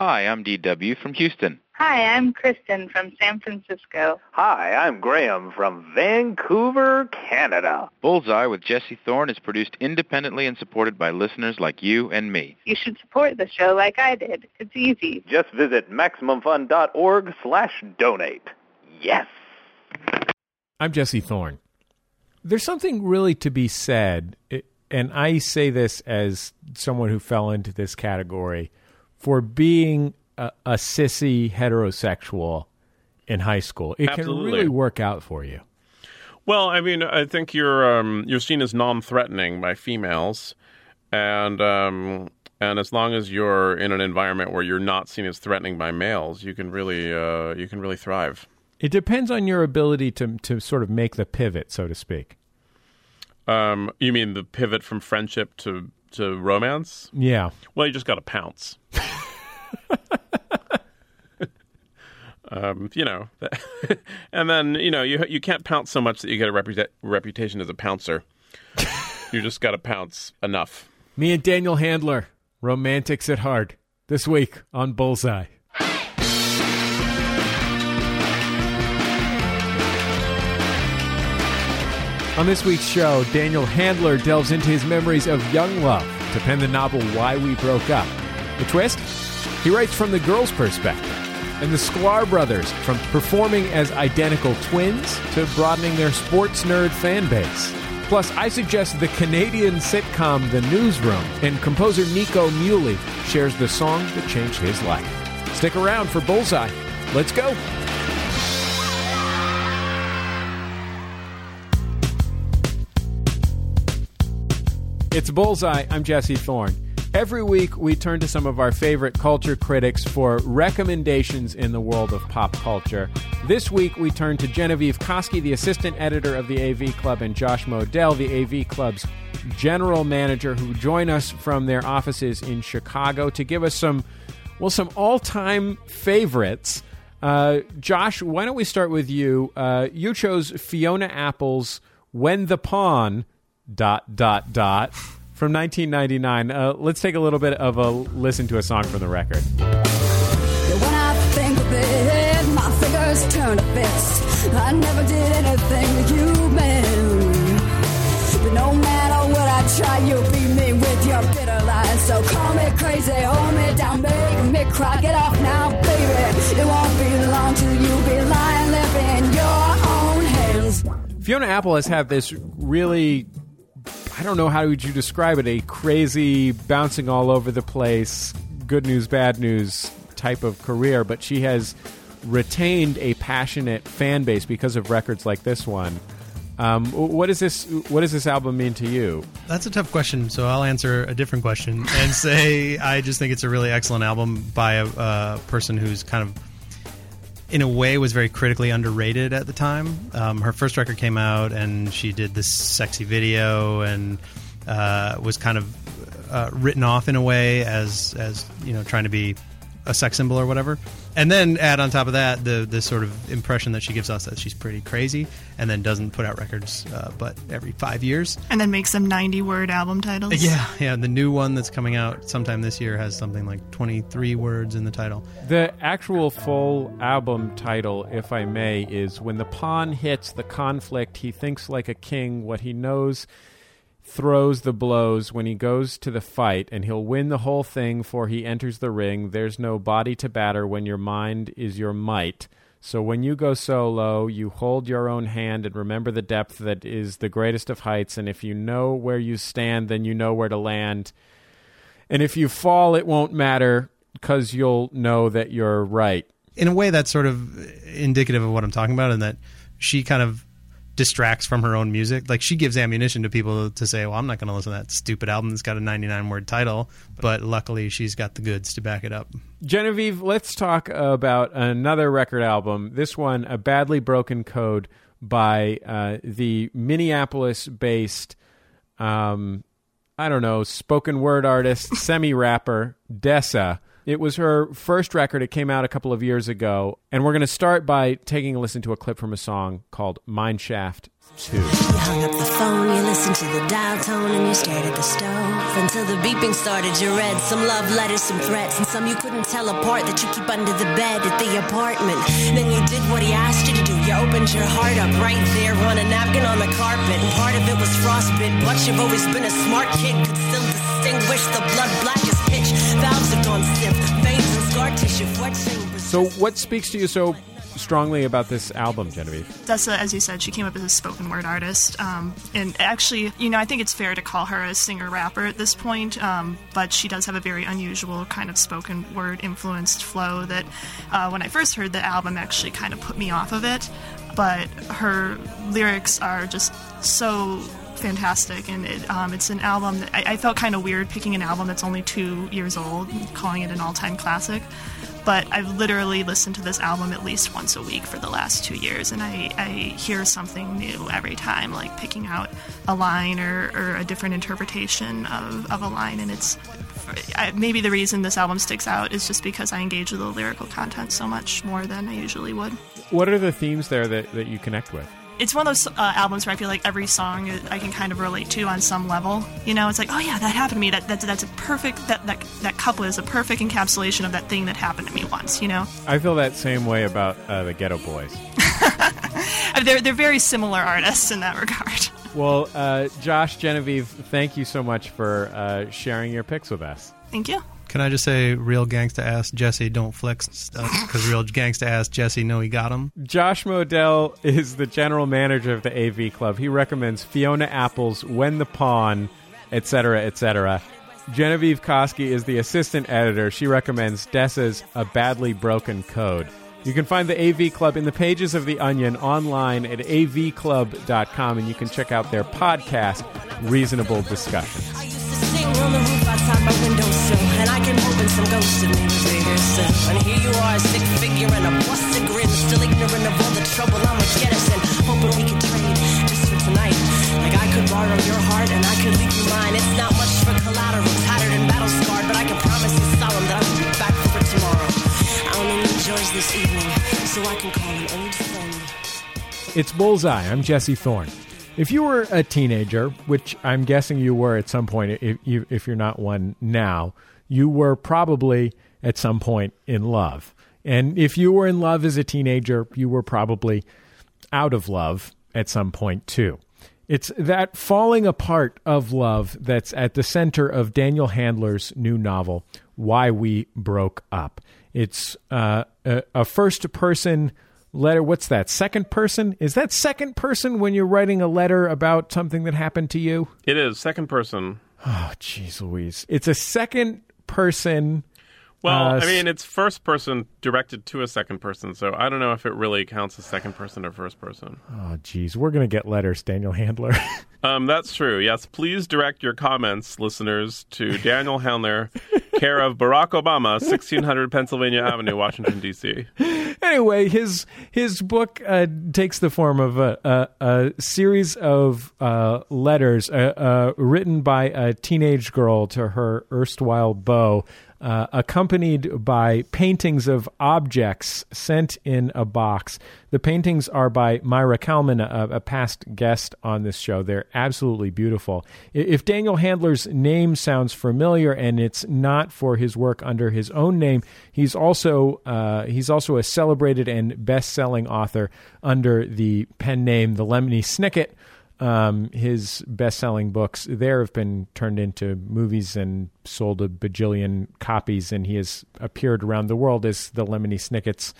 Hi, I'm DW from Houston. Hi, I'm Kristen from San Francisco. Hi, I'm Graham from Vancouver, Canada. Bullseye with Jesse Thorn is produced independently and supported by listeners like you and me. You should support the show like I did. It's easy. Just visit MaximumFun.org slash donate. Yes! I'm Jesse Thorn. There's something really to be said, and I say this as someone who fell into this category, for being a, a sissy heterosexual in high school. It Absolutely. can really work out for you. Well, I mean, I think you're um, you're seen as non-threatening by females, and um, and as long as you're in an environment where you're not seen as threatening by males, you can really uh, you can really thrive. It depends on your ability to to sort of make the pivot, so to speak. Um, you mean the pivot from friendship to to romance? Yeah. Well, you just got to pounce. um, you know, and then you know you you can't pounce so much that you get a reputa- reputation as a pouncer. you just got to pounce enough. Me and Daniel Handler, romantics at heart, this week on Bullseye. On this week's show, Daniel Handler delves into his memories of young love to pen the novel Why We Broke Up. The twist? He writes from the girl's perspective, and the Sklar brothers from performing as identical twins to broadening their sports nerd fan base. Plus, I suggest the Canadian sitcom The Newsroom, and composer Nico Muhly shares the song that changed his life. Stick around for Bullseye. Let's go. It's Bullseye. I'm Jesse Thorn. Every week, we turn to some of our favorite culture critics for recommendations in the world of pop culture. This week, we turn to Genevieve Koski, the assistant editor of the AV Club, and Josh Modell, the AV Club's general manager, who join us from their offices in Chicago to give us some, well, some all-time favorites. Uh, Josh, why don't we start with you? Uh, you chose Fiona Apple's "When the Pawn." dot dot dot from 1999. Uh, let's take a little bit of a listen to a song from the record. When I think of it, my fingers turn to. I never did anything with you, man. But no matter what I try, you beat me with your bitter lies. So call me crazy, hold me down, make me cry. Get off now, baby. It won't be long till you be lying, live in your own hands. Fiona Apple has had this really I don't know how would you describe it a crazy bouncing all over the place good news bad news type of career but she has retained a passionate fan base because of records like this one. Um, what does this what does this album mean to you? That's a tough question, so I'll answer a different question and say I just think it's a really excellent album by a uh, person who's kind of in a way was very critically underrated at the time. Um, her first record came out and she did this sexy video and uh, was kind of uh, written off in a way as as you know trying to be a sex symbol or whatever. And then add on top of that the the sort of impression that she gives us that she's pretty crazy and then doesn't put out records uh, but every five years. And then make some 90 word album titles. Yeah, yeah. The new one that's coming out sometime this year has something like 23 words in the title. the actual full album title if i may is when the pawn hits the conflict he thinks like a king what he knows throws the blows when he goes to the fight and he'll win the whole thing for he enters the ring. There's no body to batter when your mind is your might. So when you go solo you hold your own hand and remember the depth that is the greatest of heights. And if you know where you stand then you know where to land. And if you fall it won't matter because you'll know that you're right. In a way, that's sort of indicative of what I'm talking about, and that she kind of distracts from her own music. Like she gives ammunition to people to say, "Well, I'm not going to listen to that stupid album that's got a 99 word title." But luckily, she's got the goods to back it up. Genevieve, let's talk about another record album. This one, A Badly Broken Code by uh, the Minneapolis based, um, I don't know, spoken word artist, semi rapper, Dessa. It was her first record. It came out a couple of years ago. And we're going to start by taking a listen to a clip from a song called Mineshaft. 2. You hung up the phone, you listened to the dial tone, and you stared at the stove until the beeping started. You read some love letters, some threats, and some you couldn't tell apart that you keep under the bed at the apartment. Then you did what he asked you to do. You opened your heart up right there on a napkin on the carpet, and part of it was frostbit. But you've always been a smart kid, could still distinguish the blood pitch. Valves have gone stiff, So, what speaks to you so strongly about this album, Genevieve? Dessa, as you said, she came up as a spoken word artist. Um, and actually, you know, I think it's fair to call her a singer rapper at this point, um, but she does have a very unusual kind of spoken word influenced flow that uh, when I first heard the album actually kind of put me off of it. But her lyrics are just so fantastic and it, um, it's an album that I, I felt kind of weird picking an album that's only two years old calling it an all-time classic but I've literally listened to this album at least once a week for the last two years, and I, I hear something new every time, like picking out a line or, or a different interpretation of, of a line. And it's I, maybe the reason this album sticks out is just because I engage with the lyrical content so much more than I usually would. What are the themes there that, that you connect with? it's one of those uh, albums where I feel like every song I can kind of relate to on some level. You know, it's like, oh yeah, that happened to me. That, that's that's a perfect that that that couple is a perfect encapsulation of that thing that happened to me once. You know, I feel that same way about uh, the Geto Boys. they're they're very similar artists in that regard. Well, uh, Josh Genevieve, thank you so much for uh, sharing your picks with us. Thank you. Can I just say, real gangsta ass Jesse, don't flex stuff because real gangsta ass Jesse, know he got him. Josh Modell is the general manager of the AV Club. He recommends Fiona Apple's "When the Pawn," etc., etc. Genevieve Koski is the assistant editor. She recommends Dessa's "A Badly Broken Code." You can find the AV Club in the pages of The Onion online at avclub.com, and you can check out their podcast, Reasonable Discussions. I used to sing on the roof outside my windowsill, and I came hoping some ghosts of me would. And here you are, a sick figure and a busted grin, still ignorant of all the trouble I'ma get us in, hoping we could trade just for tonight. Like I could borrow your heart and I could leave you mine. It's not much for collateral, call an old. It's Bullseye. I'm Jesse Thorn. If you were a teenager, which I'm guessing you were at some point, if, you, if you're not one now, you were probably at some point in love. And if you were in love as a teenager, you were probably out of love at some point too. It's that falling apart of love that's at the center of Daniel Handler's new novel, Why We Broke Up. It's uh, a, a first person letter. What's that? Second person? Is that second person when you're writing a letter about something that happened to you? It is second person. Oh, jeez Louise. It's a second person. Well, Uh, I mean, it's first person directed to a second person, so I don't know if it really counts as second person or first person. Oh, jeez. We're going to get letters, Daniel Handler. Um, that's true. Yes, please direct your comments, listeners, to Daniel Handler, care of Barack Obama, 1600 Pennsylvania Avenue, Washington, D.C. anyway, his his book uh, takes the form of a, a, a series of uh, letters uh, uh, written by a teenage girl to her erstwhile beau, uh, accompanied by paintings of objects sent in a box. The paintings are by Maira Kalman, a, a past guest on this show. They're absolutely beautiful. If Daniel Handler's name sounds familiar, and it's not for his work under his own name, he's also uh, he's also a celebrated and best-selling author under the pen name The Lemony Snicket. Um, his best-selling books there have been turned into movies and sold a bajillion copies, and he has appeared around the world as the Lemony Snicket's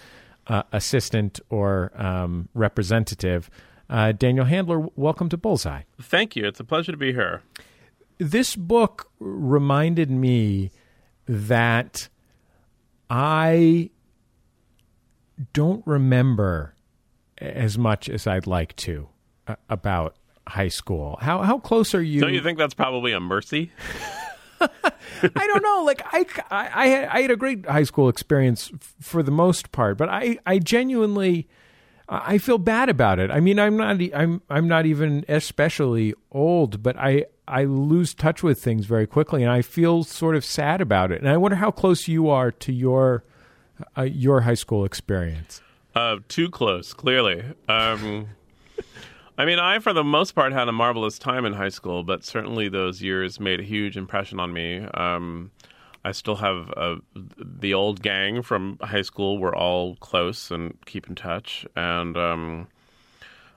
uh, assistant or um, representative. Uh, Daniel Handler, welcome to Bullseye. Thank you. It's a pleasure to be here. This book reminded me that I don't remember as much as I'd like to about high school. How how close are you? Don't you think that's probably a mercy? I don't know. Like I, I, I had I had a great high school experience f- for the most part, but I, I genuinely, I feel bad about it. I mean, I'm not, I'm, I'm not even especially old, but I, I lose touch with things very quickly, and I feel sort of sad about it. And I wonder how close you are to your, uh, your high school experience. Uh, too close, clearly. Um, I mean, I, for the most part, had a marvelous time in high school, but certainly those years made a huge impression on me. Um, I still have uh, the old gang from high school. We're all close and keep in touch. And um,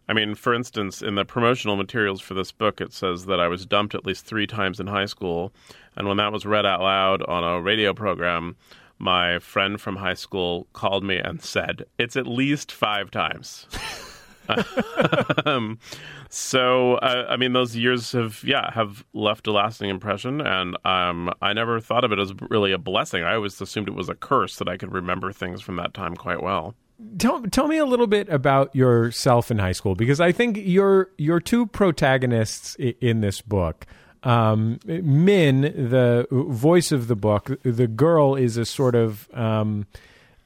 I mean, for instance, in the promotional materials for this book, it says that I was dumped at least three times in high school. And when that was read out loud on a radio program, my friend from high school called me and said, It's at least five times. um, so uh, I mean, those years have yeah have left a lasting impression, and um, I never thought of it as really a blessing. I always assumed it was a curse that I could remember things from that time quite well. Tell, tell me a little bit about yourself in high school because I think your your two protagonists in this book. Um, Min, the voice of the book, the girl is a sort of um,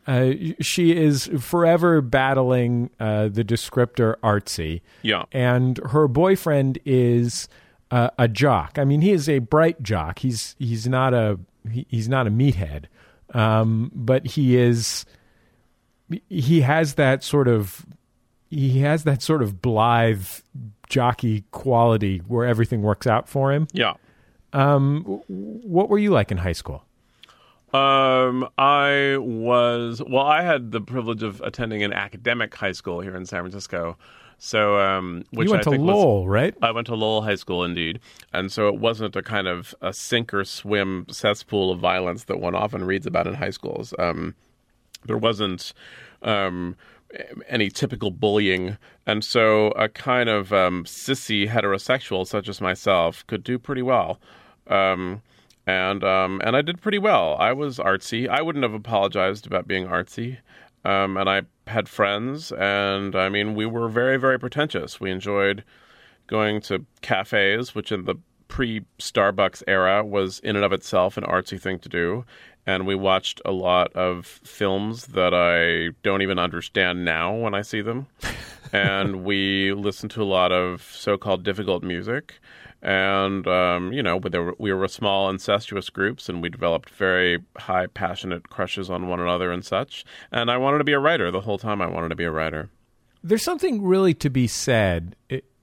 uh, she is forever battling uh, the descriptor artsy. Yeah. And her boyfriend is uh, a jock. I mean, he is a bright jock. He's he's not a he, he's not a meathead, um, but he is. He has that sort of he has that sort of blithe jockey quality where everything works out for him. Yeah. Um, what were you like in high school? Um, I was well. I had the privilege of attending an academic high school here in San Francisco. So, um, which you went I to think Lowell, was, right? I went to Lowell High School, indeed, and so it wasn't a kind of a sink or swim cesspool of violence that one often reads about in high schools. Um, there wasn't. Um, any typical bullying, and so a kind of um, sissy heterosexual such as myself could do pretty well. Um, and um, and I did pretty well. I was artsy. I wouldn't have apologized about being artsy. Um, and I had friends, and I mean, we were very, very pretentious. We enjoyed going to cafes, which in the pre Starbucks era was in and of itself an artsy thing to do. And we watched a lot of films that I don't even understand now when I see them. and we listened to a lot of so called difficult music and um, you know, we were, small incestuous groups, and we developed very high, passionate crushes on one another and such. And I wanted to be a writer the whole time. I wanted to be a writer. There's something really to be said,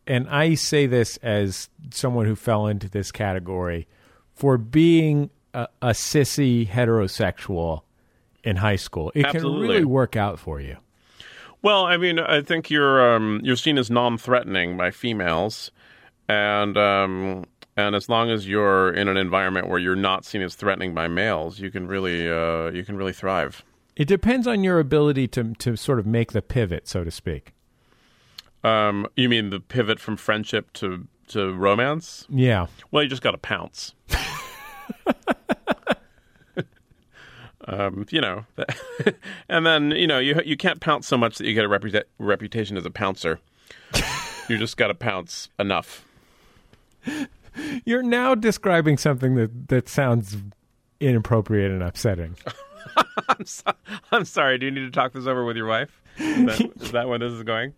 and I say this as someone who fell into this category for being a, a sissy heterosexual in high school. It Absolutely. can really work out for you. Well, I mean, I think you're um, you're seen as non-threatening by females and um, and as long as you're in an environment where you're not seen as threatening by males, you can really uh, you can really thrive. It depends on your ability to to sort of make the pivot, so to speak. Um, you mean the pivot from friendship to to romance? Yeah. Well, you just got to pounce. um, you know, and then you know you you can't pounce so much that you get a reputa- reputation as a pouncer. you just got to pounce enough. You're now describing something that, that sounds inappropriate and upsetting. I'm, so, I'm sorry. Do you need to talk this over with your wife? Is that, is that where this is going?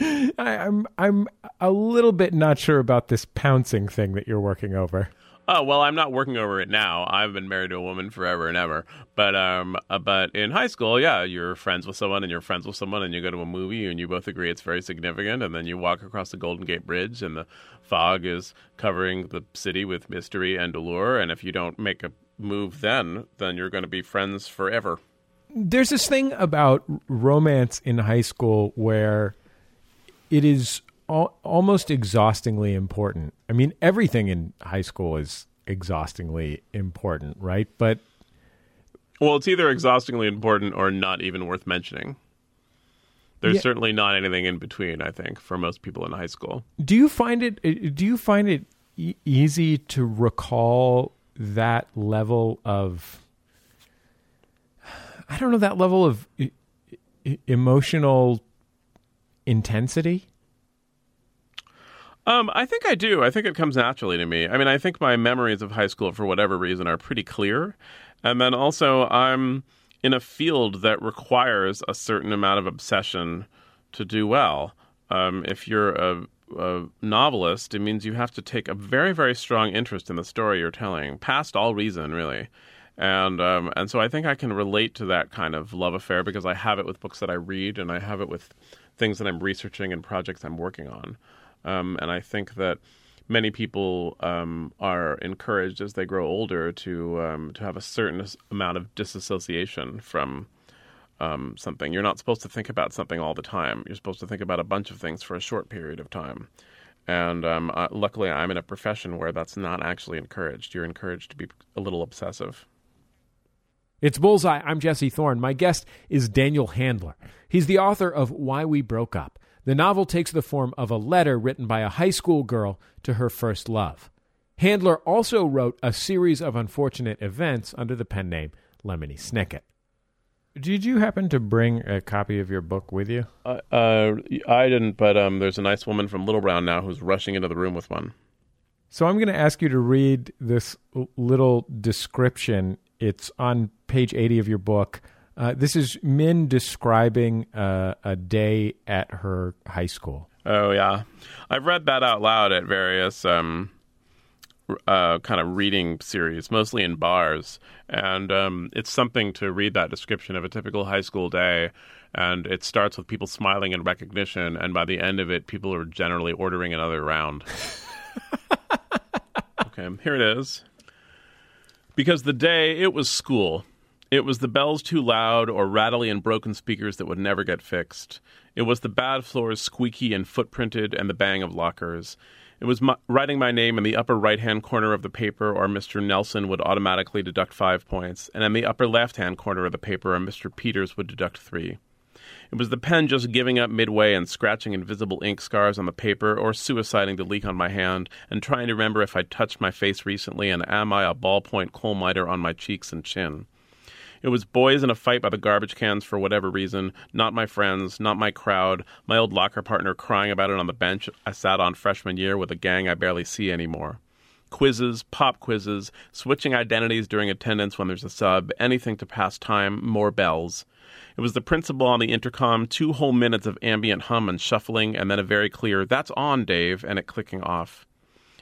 I, I'm I'm a little bit not sure about this pouncing thing that you're working over. Oh well, I'm not working over it now. I've been married to a woman forever and ever. But um, uh, but in high school, yeah, you're friends with someone and you're friends with someone, and you go to a movie and you both agree it's very significant, and then you walk across the Golden Gate Bridge, and the fog is covering the city with mystery and allure, and if you don't make a move then, then you're going to be friends forever. There's this thing about romance in high school where it is al- almost exhaustingly important. I mean, everything in high school is exhaustingly important, right? But well, it's either exhaustingly important or not even worth mentioning. There's Yeah. certainly not anything in between. I think for most people in high school. do you find it uh, do you find it e- easy to recall that level of I don't know that level of e- e- emotional intensity? Um, I think I do. I think it comes naturally to me. I mean, I think my memories of high school, for whatever reason, are pretty clear. And then also, I'm in a field that requires a certain amount of obsession to do well. Um, if you're a, a novelist, it means you have to take a very, very strong interest in the story you're telling, past all reason, really. And um, and so I think I can relate to that kind of love affair because I have it with books that I read and I have it with things that I'm researching and projects I'm working on. Um, and I think that many people um, are encouraged as they grow older to um, to have a certain amount of disassociation from um, something. You're not supposed to think about something all the time. You're supposed to think about a bunch of things for a short period of time. And um, uh, luckily, I'm in a profession where that's not actually encouraged. You're encouraged to be a little obsessive. It's Bullseye. I'm Jesse Thorn. My guest is Daniel Handler. He's the author of Why We Broke Up. The novel takes the form of a letter written by a high school girl to her first love. Handler also wrote a series of unfortunate events under the pen name Lemony Snicket. Did you happen to bring a copy of your book with you? Uh, uh, I didn't, but um, there's a nice woman from Little Brown now who's rushing into the room with one. So I'm going to ask you to read this little description. It's on page 80 of your book. Uh, this is Min describing uh, a day at her high school. Oh yeah, I've read that out loud at various um, uh, kind of reading series, mostly in bars, and um, it's something to read that description of a typical high school day. And it starts with people smiling in recognition, and by the end of it, people are generally ordering another round. okay, here it is. Because the day it was school. It was the bells too loud or rattly and broken speakers that would never get fixed. It was the bad floors squeaky and footprinted and the bang of lockers. It was my, writing my name in the upper right hand corner of the paper, or Mr. Nelson would automatically deduct five points, and in the upper left hand corner of the paper, or Mr. Peters would deduct three. It was the pen just giving up midway and scratching invisible ink scars on the paper, or suiciding the leak on my hand, and trying to remember if I'd touched my face recently, and am I a ballpoint coal miter on my cheeks and chin. It was boys in a fight by the garbage cans for whatever reason, not my friends, not my crowd, my old locker partner crying about it on the bench I sat on freshman year with a gang I barely see anymore. Quizzes, pop quizzes, switching identities during attendance when there's a sub, anything to pass time, more bells. It was the principal on the intercom, two whole minutes of ambient hum and shuffling, and then a very clear, That's on, Dave, and it clicking off.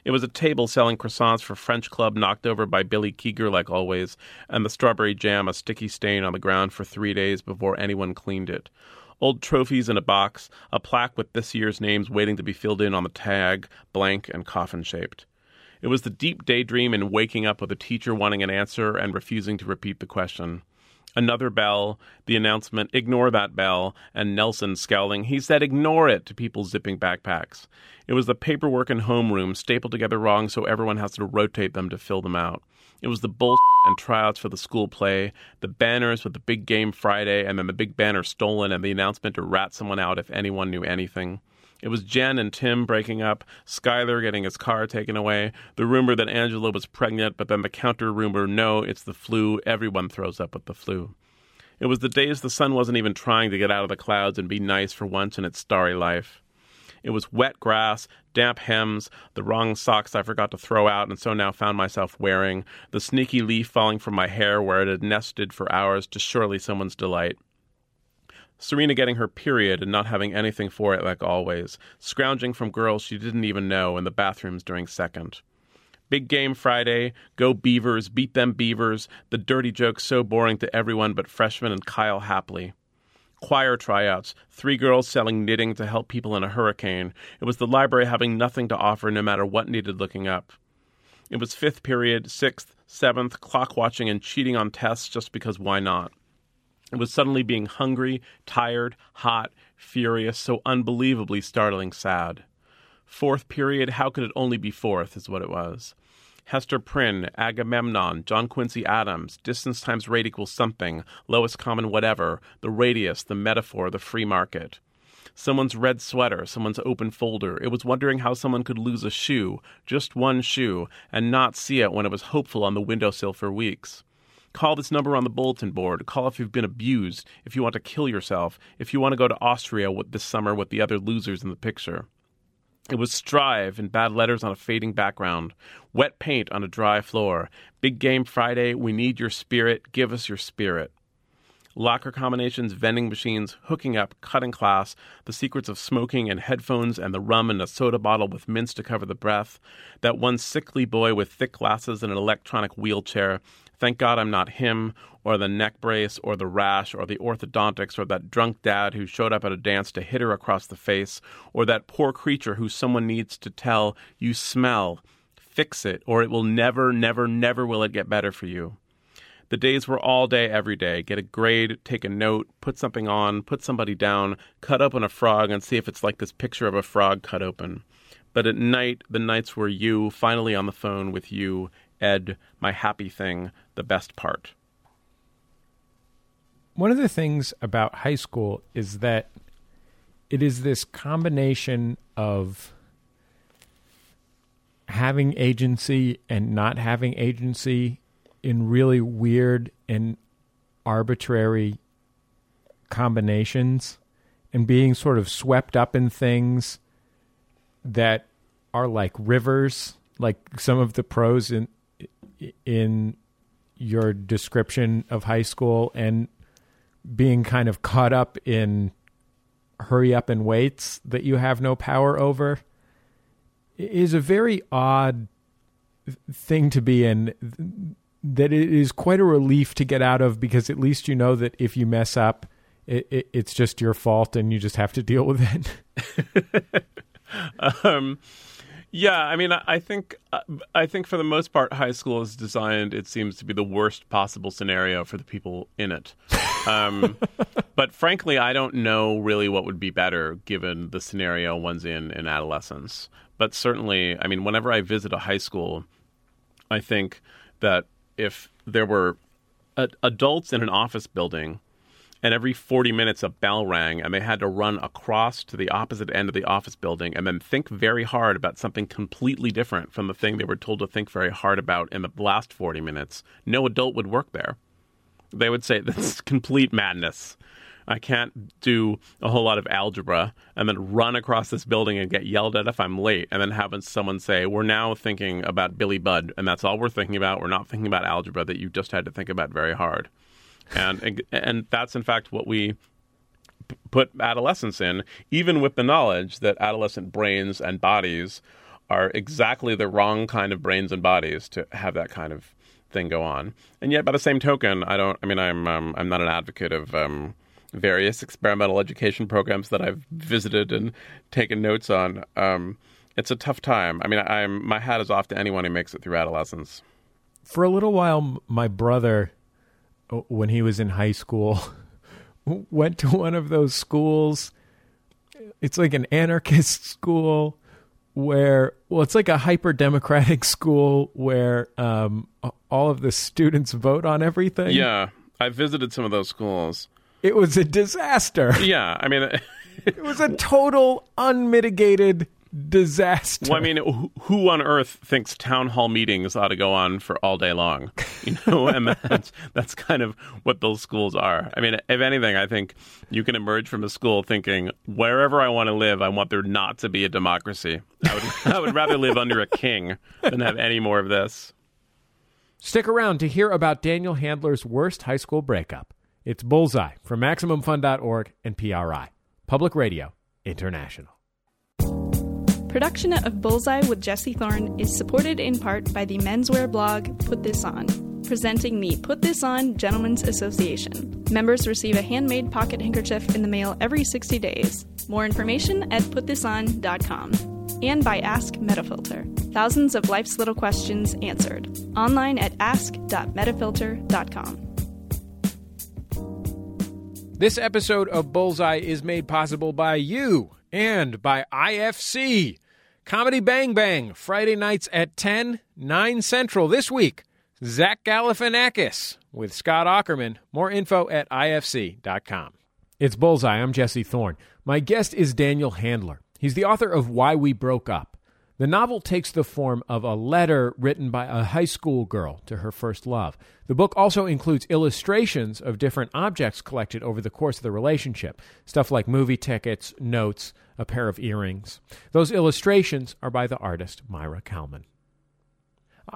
It was a table selling croissants for French Club knocked over by Billy Keeger, like always, and the strawberry jam a sticky stain on the ground for three days before anyone cleaned it. Old trophies in a box, a plaque with this year's names waiting to be filled in on the tag, blank and coffin shaped. It was the deep daydream in waking up with a teacher wanting an answer and refusing to repeat the question. Another bell, the announcement, ignore that bell, and Nelson scowling, he said, ignore it to people zipping backpacks. It was the paperwork and homeroom stapled together wrong so everyone has to rotate them to fill them out. It was the bull and tryouts for the school play, the banners with the big game Friday, and then the big banner stolen, and the announcement to rat someone out if anyone knew anything. It was Jen and Tim breaking up, Skyler getting his car taken away, the rumor that Angela was pregnant, but then the counter rumor no, it's the flu, everyone throws up with the flu. It was the days the sun wasn't even trying to get out of the clouds and be nice for once in its starry life. It was wet grass, damp hems, the wrong socks I forgot to throw out and so now found myself wearing, the sneaky leaf falling from my hair where it had nested for hours to surely someone's delight. Serena getting her period and not having anything for it like always, scrounging from girls she didn't even know in the bathrooms during second. Big game Friday, go Beavers, beat them Beavers, the dirty jokes so boring to everyone but freshman and Kyle Hapley. Choir tryouts, three girls selling knitting to help people in a hurricane. It was the library having nothing to offer no matter what needed looking up. It was fifth period, sixth, seventh, clock watching and cheating on tests just because why not? Was suddenly being hungry, tired, hot, furious, so unbelievably startling sad. Fourth period, how could it only be fourth, is what it was. Hester Prynne, Agamemnon, John Quincy Adams, distance times rate equals something, lowest common whatever, the radius, the metaphor, the free market. Someone's red sweater, someone's open folder. It was wondering how someone could lose a shoe, just one shoe, and not see it when it was hopeful on the windowsill for weeks. Call this number on the bulletin board. Call if you've been abused, if you want to kill yourself, if you want to go to Austria this summer with the other losers in the picture. It was strive in bad letters on a fading background, wet paint on a dry floor. Big game Friday, we need your spirit, give us your spirit. Locker combinations, vending machines, hooking up, cutting class, the secrets of smoking and headphones, and the rum in a soda bottle with mints to cover the breath. That one sickly boy with thick glasses and an electronic wheelchair, Thank God I'm not him, or the neck brace, or the rash, or the orthodontics, or that drunk dad who showed up at a dance to hit her across the face, or that poor creature who someone needs to tell, you smell, fix it, or it will never, never, never will it get better for you. The days were all day, every day. Get a grade, take a note, put something on, put somebody down, cut open a frog, and see if it's like this picture of a frog cut open. But at night, the nights were you, finally on the phone with you, Ed, my happy thing, the best part. One of the things about high school is that it is this combination of having agency and not having agency in really weird and arbitrary combinations and being sort of swept up in things that are like rivers like some of the pros in in your description of high school and being kind of caught up in hurry up and waits that you have no power over is a very odd thing to be in that it is quite a relief to get out of because at least you know that if you mess up it, it, it's just your fault and you just have to deal with it. Um yeah, I mean, I think uh, I think for the most part, high school is designed. It seems to be the worst possible scenario for the people in it. Um, but frankly, I don't know really what would be better given the scenario one's in in adolescence. But certainly, I mean, whenever I visit a high school, I think that if there were adults in an office building and every 40 minutes a bell rang and they had to run across to the opposite end of the office building and then think very hard about something completely different from the thing they were told to think very hard about in the last 40 minutes. No adult would work there. They would say this is complete madness. I can't do a whole lot of algebra and then run across this building and get yelled at if i'm late and then having someone say we're now thinking about billy budd and that's all we're thinking about. We're not thinking about algebra that you just had to think about very hard and and that's in fact what we put adolescence in, even with the knowledge that adolescent brains and bodies are exactly the wrong kind of brains and bodies to have that kind of thing go on. And yet, by the same token, I don't. I mean, I'm um, I'm not an advocate of um, various experimental education programs that I've visited and taken notes on. Um, it's a tough time. I mean, I'm my hat is off to anyone who makes it through adolescence. For a little while, my brother when he was in high school went to one of those schools. It's like an anarchist school where well it's like a hyper democratic school where um, all of the students vote on everything. Yeah i visited some of those schools. It was a disaster. Yeah i mean it was a total unmitigated disaster. Well, I mean, who on earth thinks town hall meetings ought to go on for all day long? You know, and that's that's kind of what those schools are. I mean, if anything, I think you can emerge from a school thinking, wherever I want to live, I want there not to be a democracy. I would, I would rather live under a king than have any more of this. Stick around to hear about Daniel Handler's worst high school breakup. It's Bullseye from MaximumFun.org and PRI, Public Radio International. Production of Bullseye with Jesse Thorn is supported in part by the menswear blog Put This On, presenting the Put This On Gentlemen's Association. Members receive a handmade pocket handkerchief in the mail every 60 days. More information at putthison.com. And by Ask Metafilter. Thousands of life's little questions answered. Online at ask.metafilter.com. This episode of Bullseye is made possible by you and by IFC. Comedy Bang Bang, Friday nights at 10, 9 Central this week. Zach Galifianakis with Scott Aukerman. More info at ifc.com. It's Bullseye. I'm Jesse Thorn. My guest is Daniel Handler. He's the author of Why We Broke Up. The novel takes the form of a letter written by a high school girl to her first love. The book also includes illustrations of different objects collected over the course of the relationship, stuff like movie tickets, notes, a pair of earrings. Those illustrations are by the artist Maira Kalman.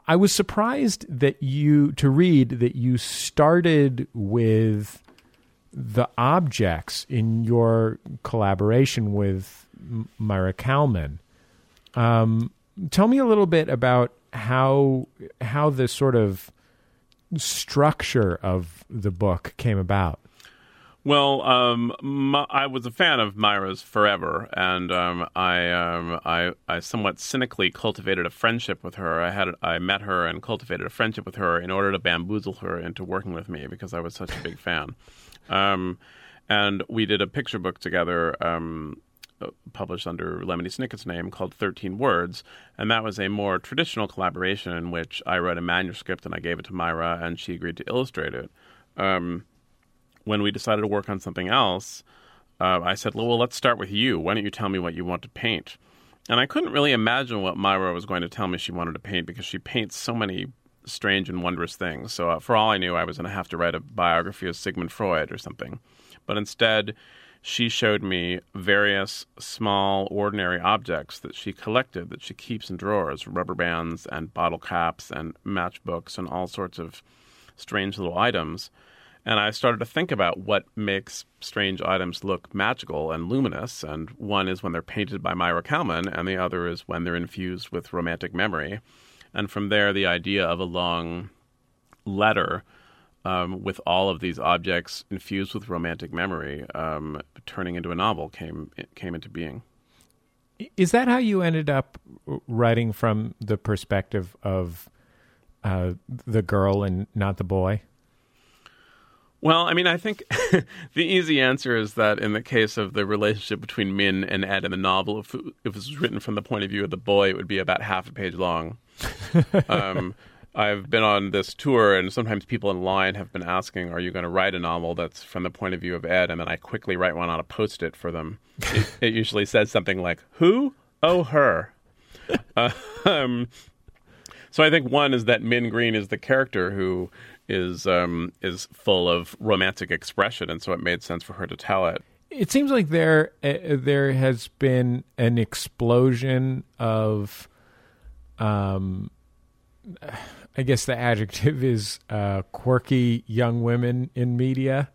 I was surprised that you to read that you started with the objects in your collaboration with Maira Kalman. Um, tell me a little bit about how how the sort of structure of the book came about? Well, um, my, I was a fan of Maira's forever, and um, I, um, I, I somewhat cynically cultivated a friendship with her. I had, I met her and cultivated a friendship with her in order to bamboozle her into working with me because I was such a big fan. Um, and we did a picture book together, um, published under Lemony Snicket's name, called Thirteen Words, and that was a more traditional collaboration in which I wrote a manuscript and I gave it to Maira, and she agreed to illustrate it. Um, when we decided to work on something else, uh, I said, well, let's start with you. Why don't you tell me what you want to paint? And I couldn't really imagine what Maira was going to tell me she wanted to paint because she paints so many strange and wondrous things. So, uh, for all I knew, I was going to have to write a biography of Sigmund Freud or something. But instead, she showed me various small, ordinary objects that she collected, that she keeps in drawers rubber bands and bottle caps and matchbooks and all sorts of strange little items. And I started to think about what makes strange items look magical and luminous. And one is when they're painted by Maira Kalman, and the other is when they're infused with romantic memory. And from there, the idea of a long letter um, with all of these objects infused with romantic memory um, turning into a novel came came into being. Is that how you ended up writing from the perspective of uh, the girl and not the boy? Well, I mean, I think the easy answer is that in the case of the relationship between Min and Ed in the novel, if, if it was written from the point of view of the boy, it would be about half a page long. um, I've been on this tour, and sometimes people in line have been asking, "Are you going to write a novel that's from the point of view of Ed?" And then I quickly write one on a post-it for them. it, it, usually says something like, "Who? Oh, her." Uh, um, so I think one is that Min Green is the character who is um, is full of romantic expression, and so it made sense for her to tell it. It seems like there uh, there has been an explosion of, um, I guess the adjective is uh, quirky young women in media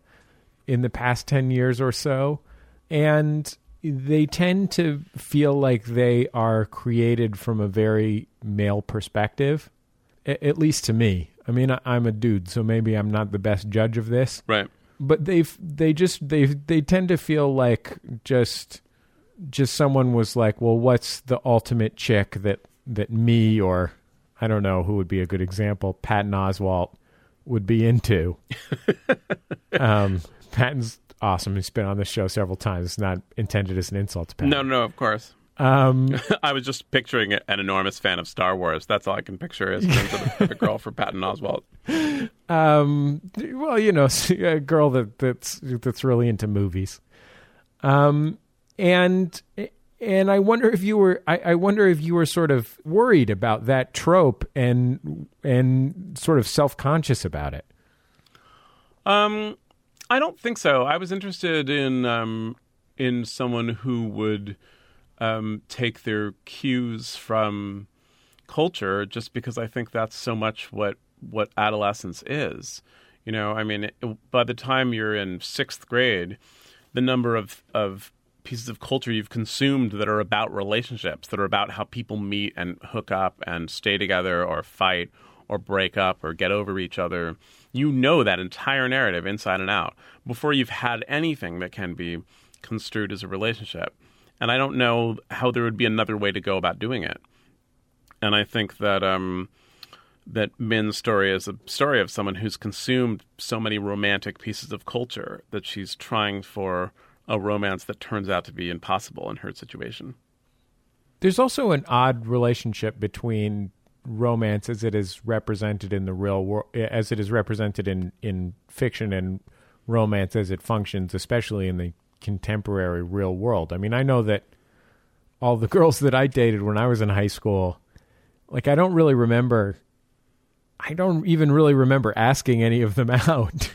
in the past ten years or so, and they tend to feel like they are created from a very male perspective, at least to me. I mean, I'm a dude, so maybe I'm not the best judge of this. Right. But they they just they they tend to feel like just just someone was like, well, what's the ultimate chick that that me or I don't know who would be a good example, Patton Oswalt would be into. um, Patton's awesome. He's been on this show several times. It's not intended as an insult to Patton. No, no, of course. Um, I was just picturing an enormous fan of Star Wars. That's all I can picture is a, a girl for Patton Oswalt. Um, well, you know, a girl that that's that's really into movies. Um, and and I wonder if you were I, I wonder if you were sort of worried about that trope and and sort of self conscious about it. Um, I don't think so. I was interested in um in someone who would um, take their cues from culture just because I think that's so much what what adolescence is. You know, I mean, it, by the time you're in sixth grade, the number of of pieces of culture you've consumed that are about relationships, that are about how people meet and hook up and stay together or fight or break up or get over each other. You know that entire narrative inside and out before you've had anything that can be construed as a relationship. And I don't know how there would be another way to go about doing it. And I think that um, that Min's story is a story of someone who's consumed so many romantic pieces of culture that she's trying for a romance that turns out to be impossible in her situation. There's also an odd relationship between romance as it is represented in the real world, as it is represented in, in fiction, and romance as it functions, especially in the contemporary real world. I mean, I know that all the girls that I dated when I was in high school, like I don't really remember I don't even really remember asking any of them out.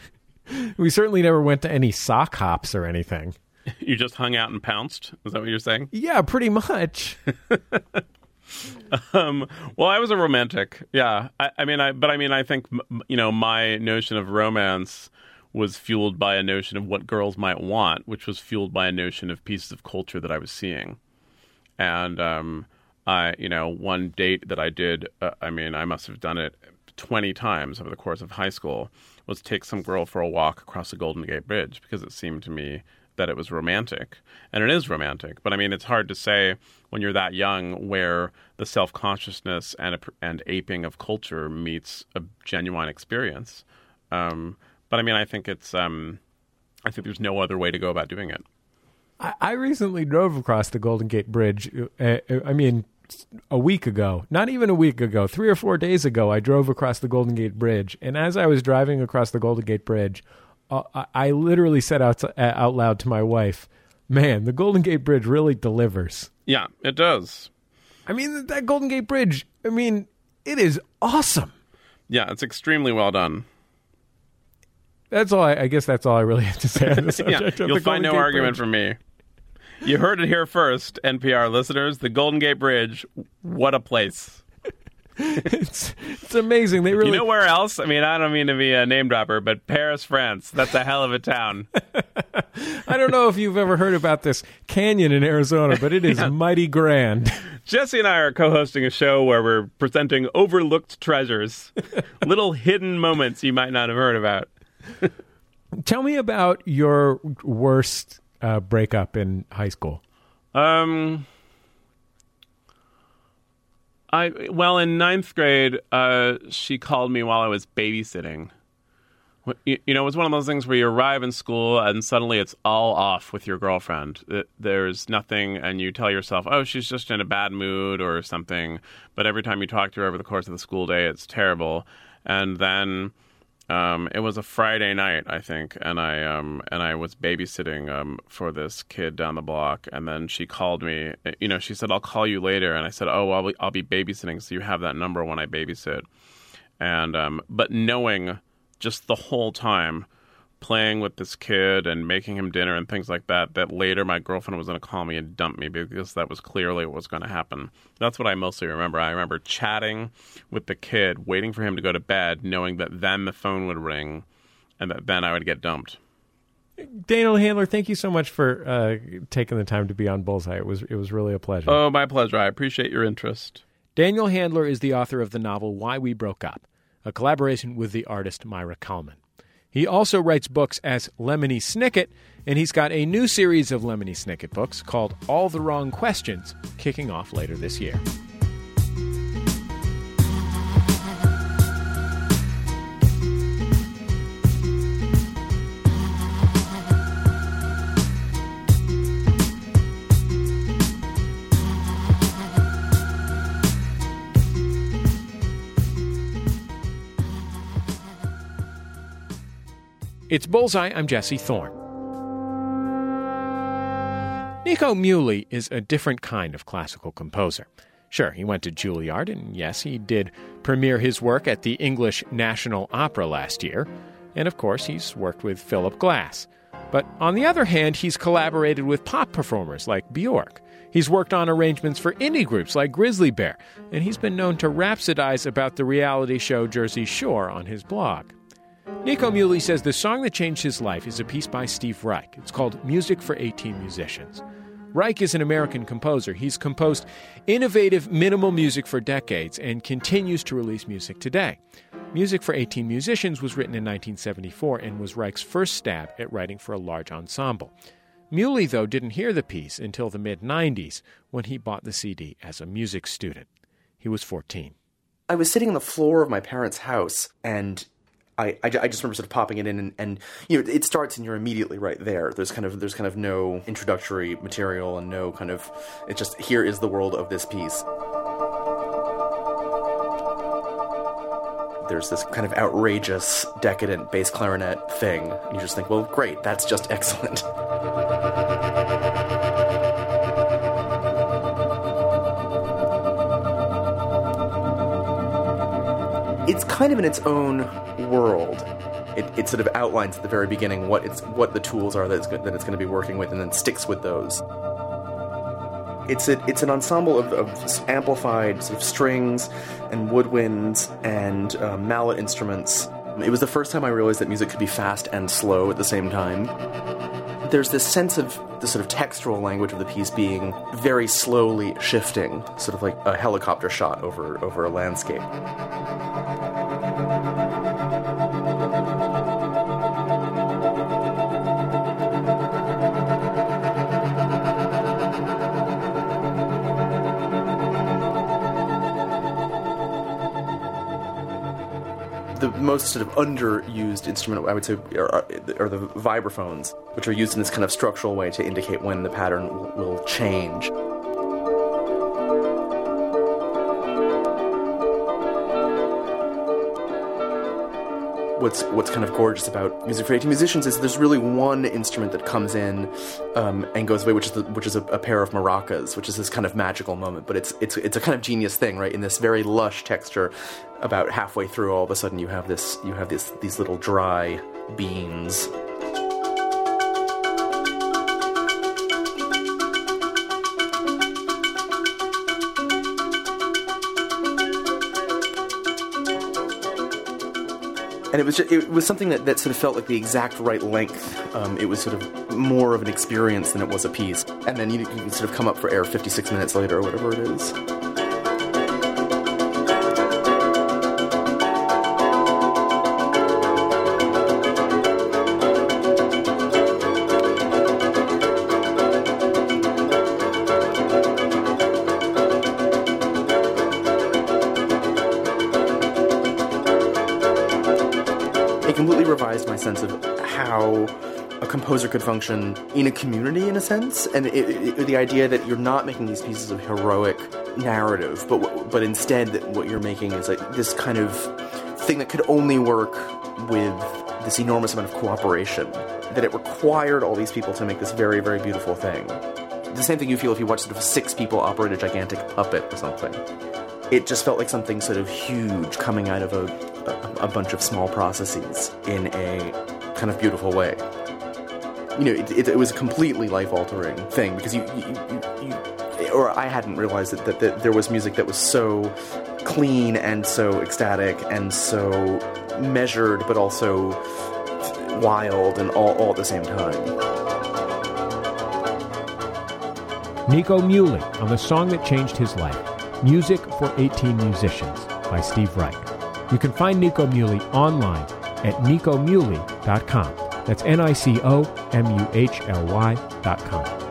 we certainly never went to any sock hops or anything. You just hung out and pounced? Is that what you're saying? Yeah, pretty much. um, well, I was a romantic. Yeah. I, I mean, I, but I mean, I think, you know, my notion of romance was fueled by a notion of what girls might want, which was fueled by a notion of pieces of culture that I was seeing. And um, I, you know, one date that I did, uh, I mean, I must have done it 20 times over the course of high school was take some girl for a walk across the Golden Gate Bridge because it seemed to me that it was romantic. And it is romantic. But I mean, it's hard to say when you're that young where the self consciousness and, and aping of culture meets a genuine experience. Um, but I mean, I think it's, um, I think there's no other way to go about doing it. I, I recently drove across the Golden Gate Bridge. Uh, I mean, a week ago, not even a week ago, three or four days ago, I drove across the Golden Gate Bridge. And as I was driving across the Golden Gate Bridge, uh, I, I, literally said out, to, uh, out loud to my wife, man, the Golden Gate Bridge really delivers. Yeah, it does. I mean, that Golden Gate Bridge, I mean, it is awesome. Yeah, it's extremely well done. That's all. I, I guess that's all I really have to say on the subject. yeah, you'll find no Gate argument Bridge. from me. You heard it here first, NPR listeners. The Golden Gate Bridge, what a place. It's it's amazing. They really You know where else? I mean, I don't mean to be a name dropper, but Paris, France. That's a hell of a town. I don't know if you've ever heard about this canyon in Arizona, but it is Yeah. mighty grand. Jesse and I are co-hosting a show where we're presenting overlooked treasures, little hidden moments you might not have heard about. Tell me about your worst uh, breakup in high school. Um, I well in ninth grade, uh, she called me while I was babysitting. You, you know, it was one of those things where you arrive in school and suddenly it's all off with your girlfriend. There's nothing, and you tell yourself, "Oh, she's just in a bad mood or something." But every time you talk to her over the course of the school day, it's terrible. And then um, it was a Friday night, I think, and I um, and I was babysitting um, for this kid down the block, and then she called me. You know, she said, "I'll call you later," and I said, "Oh, I'll be, I'll be babysitting, so you have that number when I babysit." And um, but knowing just the whole time playing with this kid and making him dinner and things like that that later my girlfriend was going to call me and dump me because that was clearly what was going to happen that's what i mostly remember i remember chatting with the kid waiting for him to go to bed knowing that then the phone would ring and that then i would get dumped Daniel Handler, thank you so much for uh, taking the time to be on Bullseye. It was it was really a pleasure. oh my pleasure i appreciate your interest Daniel Handler is the author of the novel Why We Broke Up, a collaboration with the artist Maira Kalman. He also writes books as Lemony Snicket, and he's got a new series of Lemony Snicket books called All the Wrong Questions, kicking off later this year. It's Bullseye. I'm Jesse Thorn. Nico Muhly is a different kind of classical composer. Sure, he went to Juilliard, and yes, he did premiere his work at the English National Opera last year. And of course, he's worked with Philip Glass. But on the other hand, he's collaborated with pop performers like Bjork. He's worked on arrangements for indie groups like Grizzly Bear, and he's been known to rhapsodize about the reality show Jersey Shore on his blog. Nico Muhly says the song that changed his life is a piece by Steve Reich. It's called Music for 18 Musicians. Reich is an American composer. He's composed innovative minimal music for decades and continues to release music today. Music for 18 Musicians was written in 1974 and was Reich's first stab at writing for a large ensemble. Muhly, though, didn't hear the piece until the mid 90s when he bought the CD as a music student. He was 14. I was sitting on the floor of my parents' house, and I, I, I just remember sort of popping it in, and, and you know, it starts, and you're immediately right there. There's kind of there's kind of no introductory material, and no kind of it's just here is the world of this piece. There's this kind of outrageous, decadent bass clarinet thing. And you just think, well, great, that's just excellent. it's kind of in its own world. It, it sort of outlines at the very beginning what it's what the tools are that it's, that it's going to be working with, and then sticks with those. It's a, it's an ensemble of, of amplified sort of strings and woodwinds and uh, mallet instruments. It was the first time I realized that music could be fast and slow at the same time. There's this sense of the sort of textural language of the piece being very slowly shifting, sort of like a helicopter shot over over a landscape. Most sort of underused instrument, I would say, are, are uh, the vibraphones, which are used in this kind of structural way to indicate when the pattern will, will change. What's what's kind of gorgeous about music for 18 musicians is there's really one instrument that comes in um, and goes away, which is the, which is a, a, pair of maracas, which is this kind of magical moment. But it's it's it's a kind of genius thing, right? In this very lush texture, about halfway through, all of a sudden you have this you have this these little dry beans and it was just, it was something that, that sort of felt like the exact right length. Um, it was sort of more of an experience than it was a piece. And then you, you sort of come up for air 56 minutes later or whatever it is. Composer could function in a community in a sense and it, it, the idea that you're not making these pieces of heroic narrative but but instead that what you're making is like this kind of thing that could only work with this enormous amount of cooperation that it required all these people to make this very very beautiful thing the same thing you feel if you watch sort of six people operate a gigantic puppet or something it just felt like something sort of huge coming out of a, a, a bunch of small processes in a kind of beautiful way. You know, it, it, it was a completely life altering thing because you, you, you, you, or I hadn't realized that, that, that there was music that was so clean and so ecstatic and so measured, but also wild and all, all at the same time. Nico Muhly on the song that changed his life. Music for 18 Musicians by Steve Reich. You can find Nico Muhly online at nicomuhly.com. That's N I C O M U H L Y dot Y.com.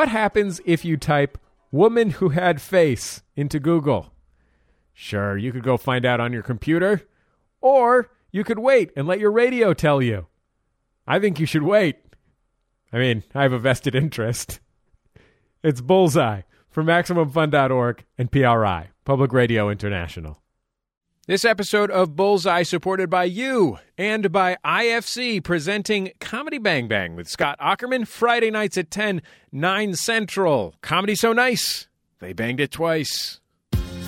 What happens if you type woman who had face into Google? Sure, you could go find out on your computer, or you could wait and let your radio tell you. I think you should wait. I mean, I have a vested interest. It's Bullseye for MaximumFun.org and PRI, Public Radio International. This episode of Bullseye supported by you and by IFC presenting Comedy Bang Bang with Scott Aukerman Friday nights at 10, 9 Central. Comedy so nice, they banged it twice.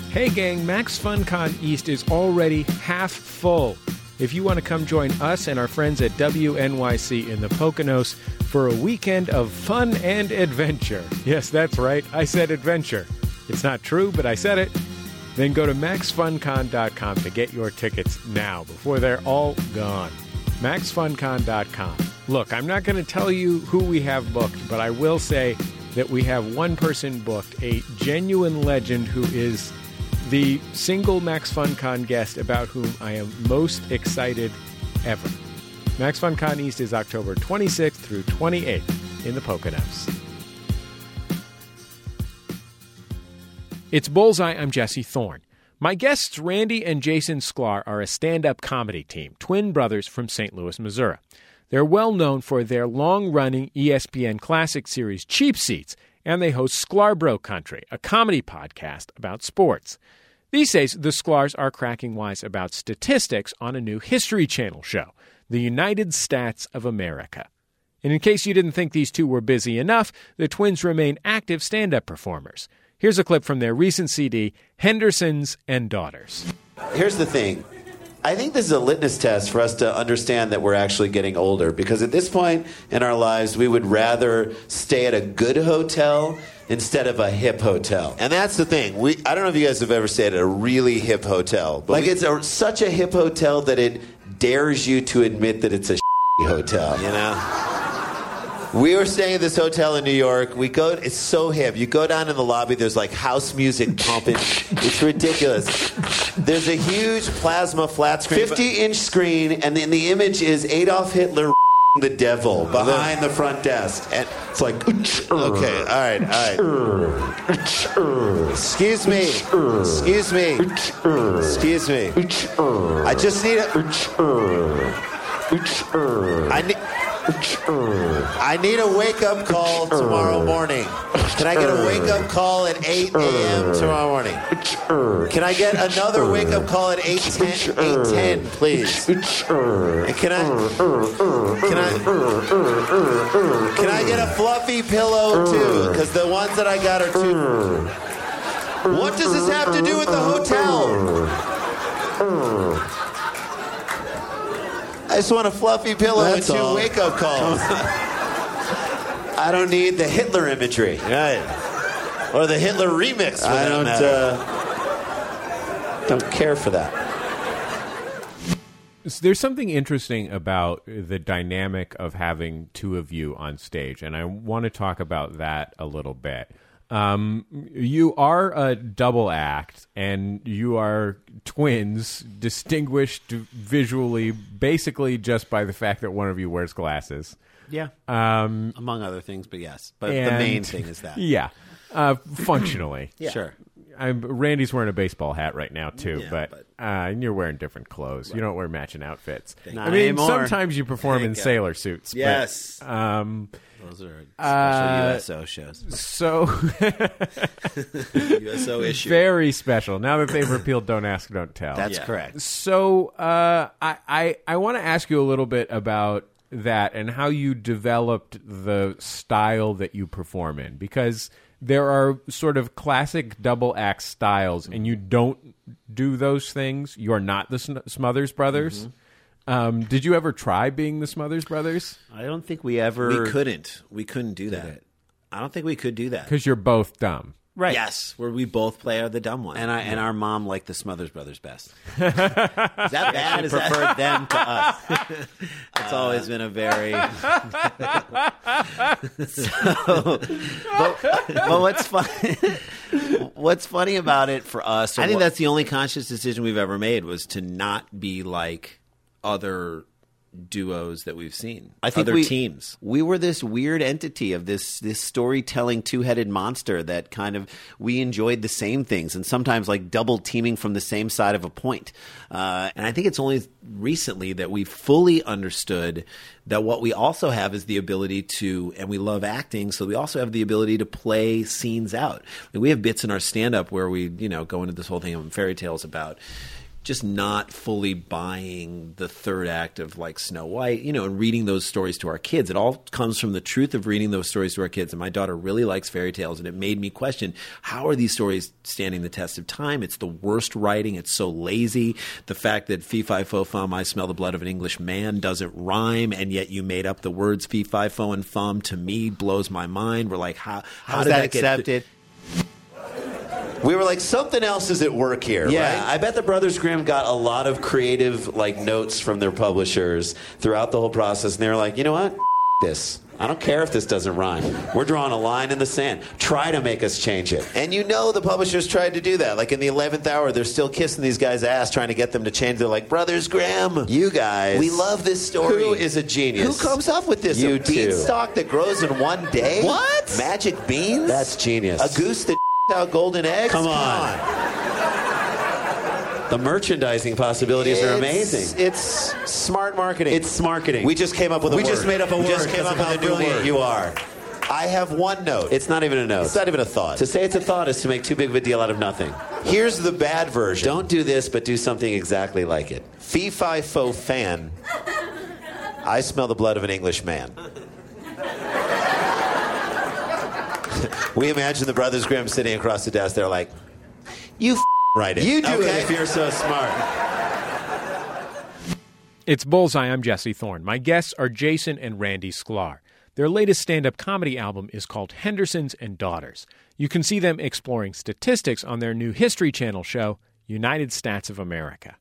Hey gang, Max FunCon East is already half full. If you want to come join us and our friends at WNYC in the Poconos for a weekend of fun and adventure. Yes, that's right, I said adventure. It's not true, but I said it. Then go to maxfuncon.com to get your tickets now before they're all gone. maxfuncon.com. Look, I'm not going to tell you who we have booked, but I will say that we have one person booked, a genuine legend who is the single Max FunCon guest about whom I am most excited ever. Max FunCon East is October 26th through 28th in the Poconos. It's Bullseye. I'm Jesse Thorn. My guests, Randy and Jason Sklar, are a stand up comedy team, twin brothers from St. Louis, Missouri. They're well known for their long running ESPN classic series Cheap Seats, and they host Sklarbro Country, a comedy podcast about sports. These days, the Sklars are cracking wise about statistics on a new History Channel show, The United Stats of America. And in case you didn't think these two were busy enough, the twins remain active stand up performers. Here's a clip from their recent CD, Hendersons and Daughters. Here's the thing I think this is a litmus test for us to understand that we're actually getting older because at this point in our lives, we would rather stay at a good hotel instead of a hip hotel. And that's the thing. We I don't know if you guys have ever stayed at a really hip hotel, but Like we- it's a, such a hip hotel that it dares you to admit that it's a hotel. you know. We were staying at this hotel in New York. We go. It's so hip. You go down in the lobby. There's like house music pumping. it's ridiculous. There's a huge plasma flat screen. 50 inch screen, and then the image is Adolf Hitler the devil behind the front desk. And It's like, okay, all right, all right. Excuse me. Excuse me. Excuse me. I just need a. I need. I need a wake up call tomorrow morning. Can I get a wake up call at 8 a.m. tomorrow morning? Can I get another wake up call at 8:10? 8:10, please. And can I? Can I? Can I get a fluffy pillow too? Because the ones that I got are too. What does this have to do with the hotel? I just want a fluffy pillow That's and two all. wake up calls. I don't need the Hitler imagery. right. Or the Hitler remix. For I don't uh, don't care for that. S- There's something interesting about the dynamic of having two of you on stage, and I want to talk about that a little bit. Um, you are a double act, and you are twins, distinguished visually, basically just by the fact that one of you wears glasses. Yeah. Um, Among other things, but yes. But the and- main thing is that. Yeah, uh, functionally. Yeah. Sure. I'm, Randy's wearing a baseball hat right now too, Yeah, but, but- uh, and you're wearing different clothes. You don't wear matching outfits. Not I mean, anymore. sometimes you perform in Thank God. sailor suits. but, Yes. um, Those are special Uh, USO shows. so USO issue. very special. Now that they've repealed "Don't Ask, Don't Tell." That's Yeah. correct. So uh, I I, I want to ask you a little bit about that and how you developed the style that you perform in because there are sort of classic double act styles and you don't do those things. You're not the Sn- Smothers Brothers. Um, did you ever try being the Smothers Brothers? I don't think we ever. We couldn't. We couldn't do that. I don't think we could do that. Because you're both dumb. Right. Yes, where we both play are the dumb one. And I and our mom liked the Smothers Brothers best. Is that bad? She Is that- preferred them to us. It's always been a very. so, but, but what's funny? What's funny about it for us? I think what- that's the only conscious decision we've ever made was to not be like other duos that we've seen. I think other we, teams. We were this weird entity of this this storytelling two headed monster that kind of we enjoyed the same things and sometimes like double teaming from the same side of a point. Uh, And I think it's only recently that we fully understood that what we also have is the ability to, and we love acting, so we also have the ability to play scenes out. Like, we have bits in our stand up where we, you know, go into this whole thing of fairy tales about just not fully buying the third act of like Snow White, you know, and reading those stories to our kids. It all comes from the truth of reading those stories to our kids. And my daughter really likes fairy tales, and it made me question how are these stories standing the test of time? It's the worst writing. It's so lazy. The fact that fee fi fo fum, I smell the blood of an English man doesn't rhyme, and yet you made up the words fee fi fo and fum to me blows my mind. We're like, how, how How's did that that, get accepted? We were like, something else is at work here. Yeah, right? I bet the Brothers Grimm got a lot of creative like notes from their publishers throughout the whole process, and they were like, you know what, this. I don't care if this doesn't rhyme. We're drawing a line in the sand. Try to make us change it. And you know the publishers tried to do that. Like in the eleventh hour, they're still kissing these guys' ass, trying to get them to change. They're like, "Brothers Graham, You guys, we love this story. Who is a genius? Who comes up with this? You a two. beanstalk that grows in one day? What? Magic beans? That's genius. A goose that out golden eggs? Come on. The merchandising possibilities are amazing. It's smart marketing. It's marketing. We just came up with a We word. just made up a We word just came up with a new brilliant word. you are. I have one note. It's not even a note. It's not even a thought. To say it's a thought is to make too big of a deal out of nothing. Here's the bad version. Don't do this, but do something exactly like it. Fee fi fo fan. I smell the blood of an English man. we imagine the brothers Grimm sitting across the desk. They're like, "You f- write it. You do okay? it if you're so smart. It's Bullseye. I'm Jesse Thorn. My guests are Jason and Randy Sklar. Their latest stand up comedy album is called Hendersons and Daughters. You can see them exploring statistics on their new History Channel show, United Stats of America.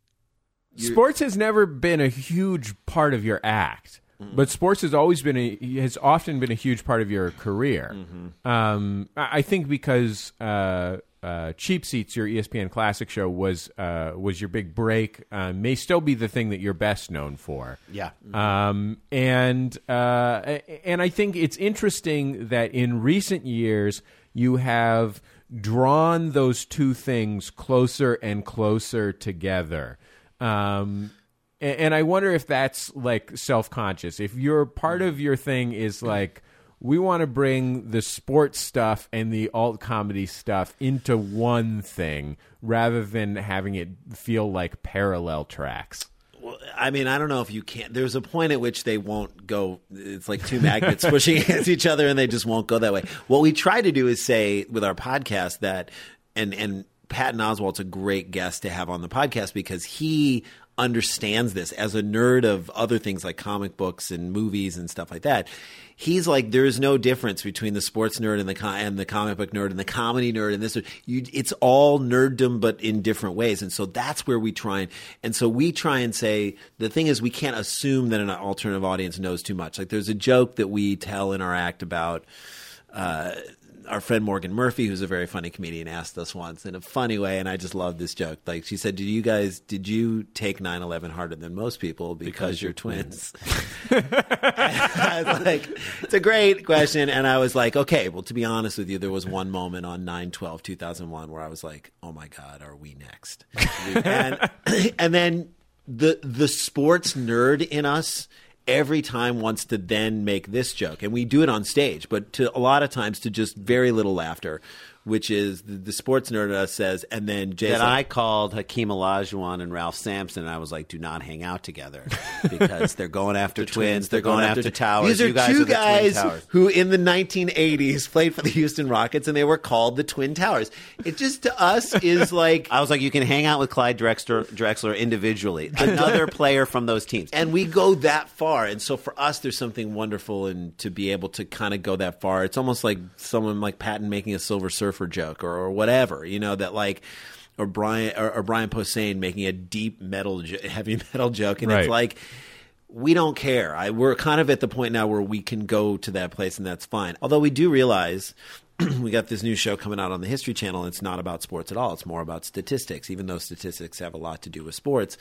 Sports has never been a huge part of your act, but sports has always been a has often been a huge part of your career. Um, I think because uh, uh, Cheap Seats, your ESPN Classic show, was uh, was your big break. Uh, may still be the thing that you're best known for. Yeah. Um, and uh, and I think it's interesting that in recent years you have drawn those two things closer and closer together. Um, a- and I wonder if that's like self conscious. If your part of your thing is like, we want to bring the sports stuff and the alt comedy stuff into one thing rather than having it feel like parallel tracks. Well, I mean, I don't know if you can't. There's a point at which they won't go. It's like two magnets pushing against each other, and they just won't go that way. What we try to do is say with our podcast that, and and Patton Oswalt's a great guest to have on the podcast because he understands this as a nerd of other things like comic books and movies and stuff like that. He's like, there is no difference between the sports nerd and the co- and the comic book nerd and the comedy nerd and this. You, it's all nerddom, but in different ways. And so that's where we try and and so we try and say the thing is we can't assume that an alternative audience knows too much. Like there's a joke that we tell in our act about. Uh, our friend Morgan Murphy, who's a very funny comedian, asked us once in a funny way, and I just love this joke. Like she said, "Did you guys did you take 9/11 harder than most people because, Because you're twins?" I was like, "It's a great question," and I was like, "Okay, well, to be honest with you, there was one moment on 9/12/2001 where I was like, "Oh my God, are we next?" and and then the the sports nerd in us every time wants to then make this joke. And we do it on stage but to a lot of times to just very little laughter which is the, the sports nerd in us says and then that I called Hakeem Olajuwon and Ralph Sampson. And I was like, do not hang out together because they're going after twins. They're, going, after, towers. These are you guys two are guys who, in the 1980s, played for the Houston Rockets, and they were called the Twin Towers. It just to us is like I was like, you can hang out with Clyde Drexler, Drexler individually. Another player from those teams. and we go that far and so for us there's something wonderful in to be able to kind of go that far it's almost like someone like patton making a silver surfer joke or, or whatever you know that like or brian or, or brian posehn making a deep metal heavy metal joke and Right. it's like we don't care I, we're kind of at the point now where we can go to that place and that's fine although we do realize we got this new show coming out on the History Channel. It's not about sports at all. It's more about statistics, even though statistics have a lot to do with sports.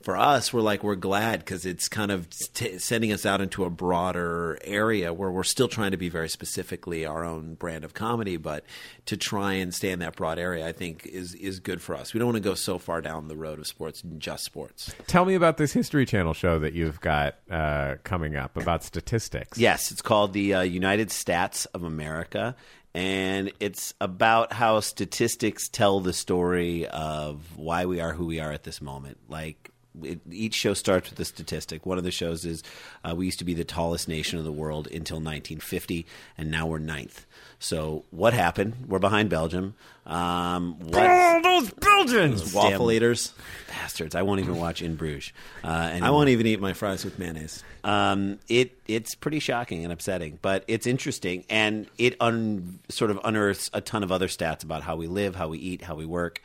For us, we're like, we're glad because it's kind of t- sending us out into a broader area where we're still trying to be very specifically our own brand of comedy, but to try and stay in that broad area, I think is, is good for us. We don't want to go so far down the road of sports and just sports. Tell me about this History Channel show that you've got uh, coming up about statistics. Yes, it's called the uh, United Stats of America, and it's about how statistics tell the story of why we are who we are at this moment. Like it, each show starts with a statistic. One of the shows is uh, we used to be the tallest nation in the world until 1950, and now we're ninth. So what happened? We're behind Belgium. Um, what, those Belgians! waffle Damn. eaters, bastards! I won't even watch In Bruges. Uh, I won't even eat my fries with mayonnaise. Um, it it's pretty shocking and upsetting, but it's interesting, and it un, sort of unearths a ton of other stats about how we live, how we eat, how we work,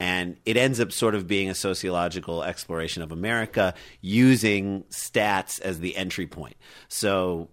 and it ends up sort of being a sociological exploration of America using stats as the entry point. So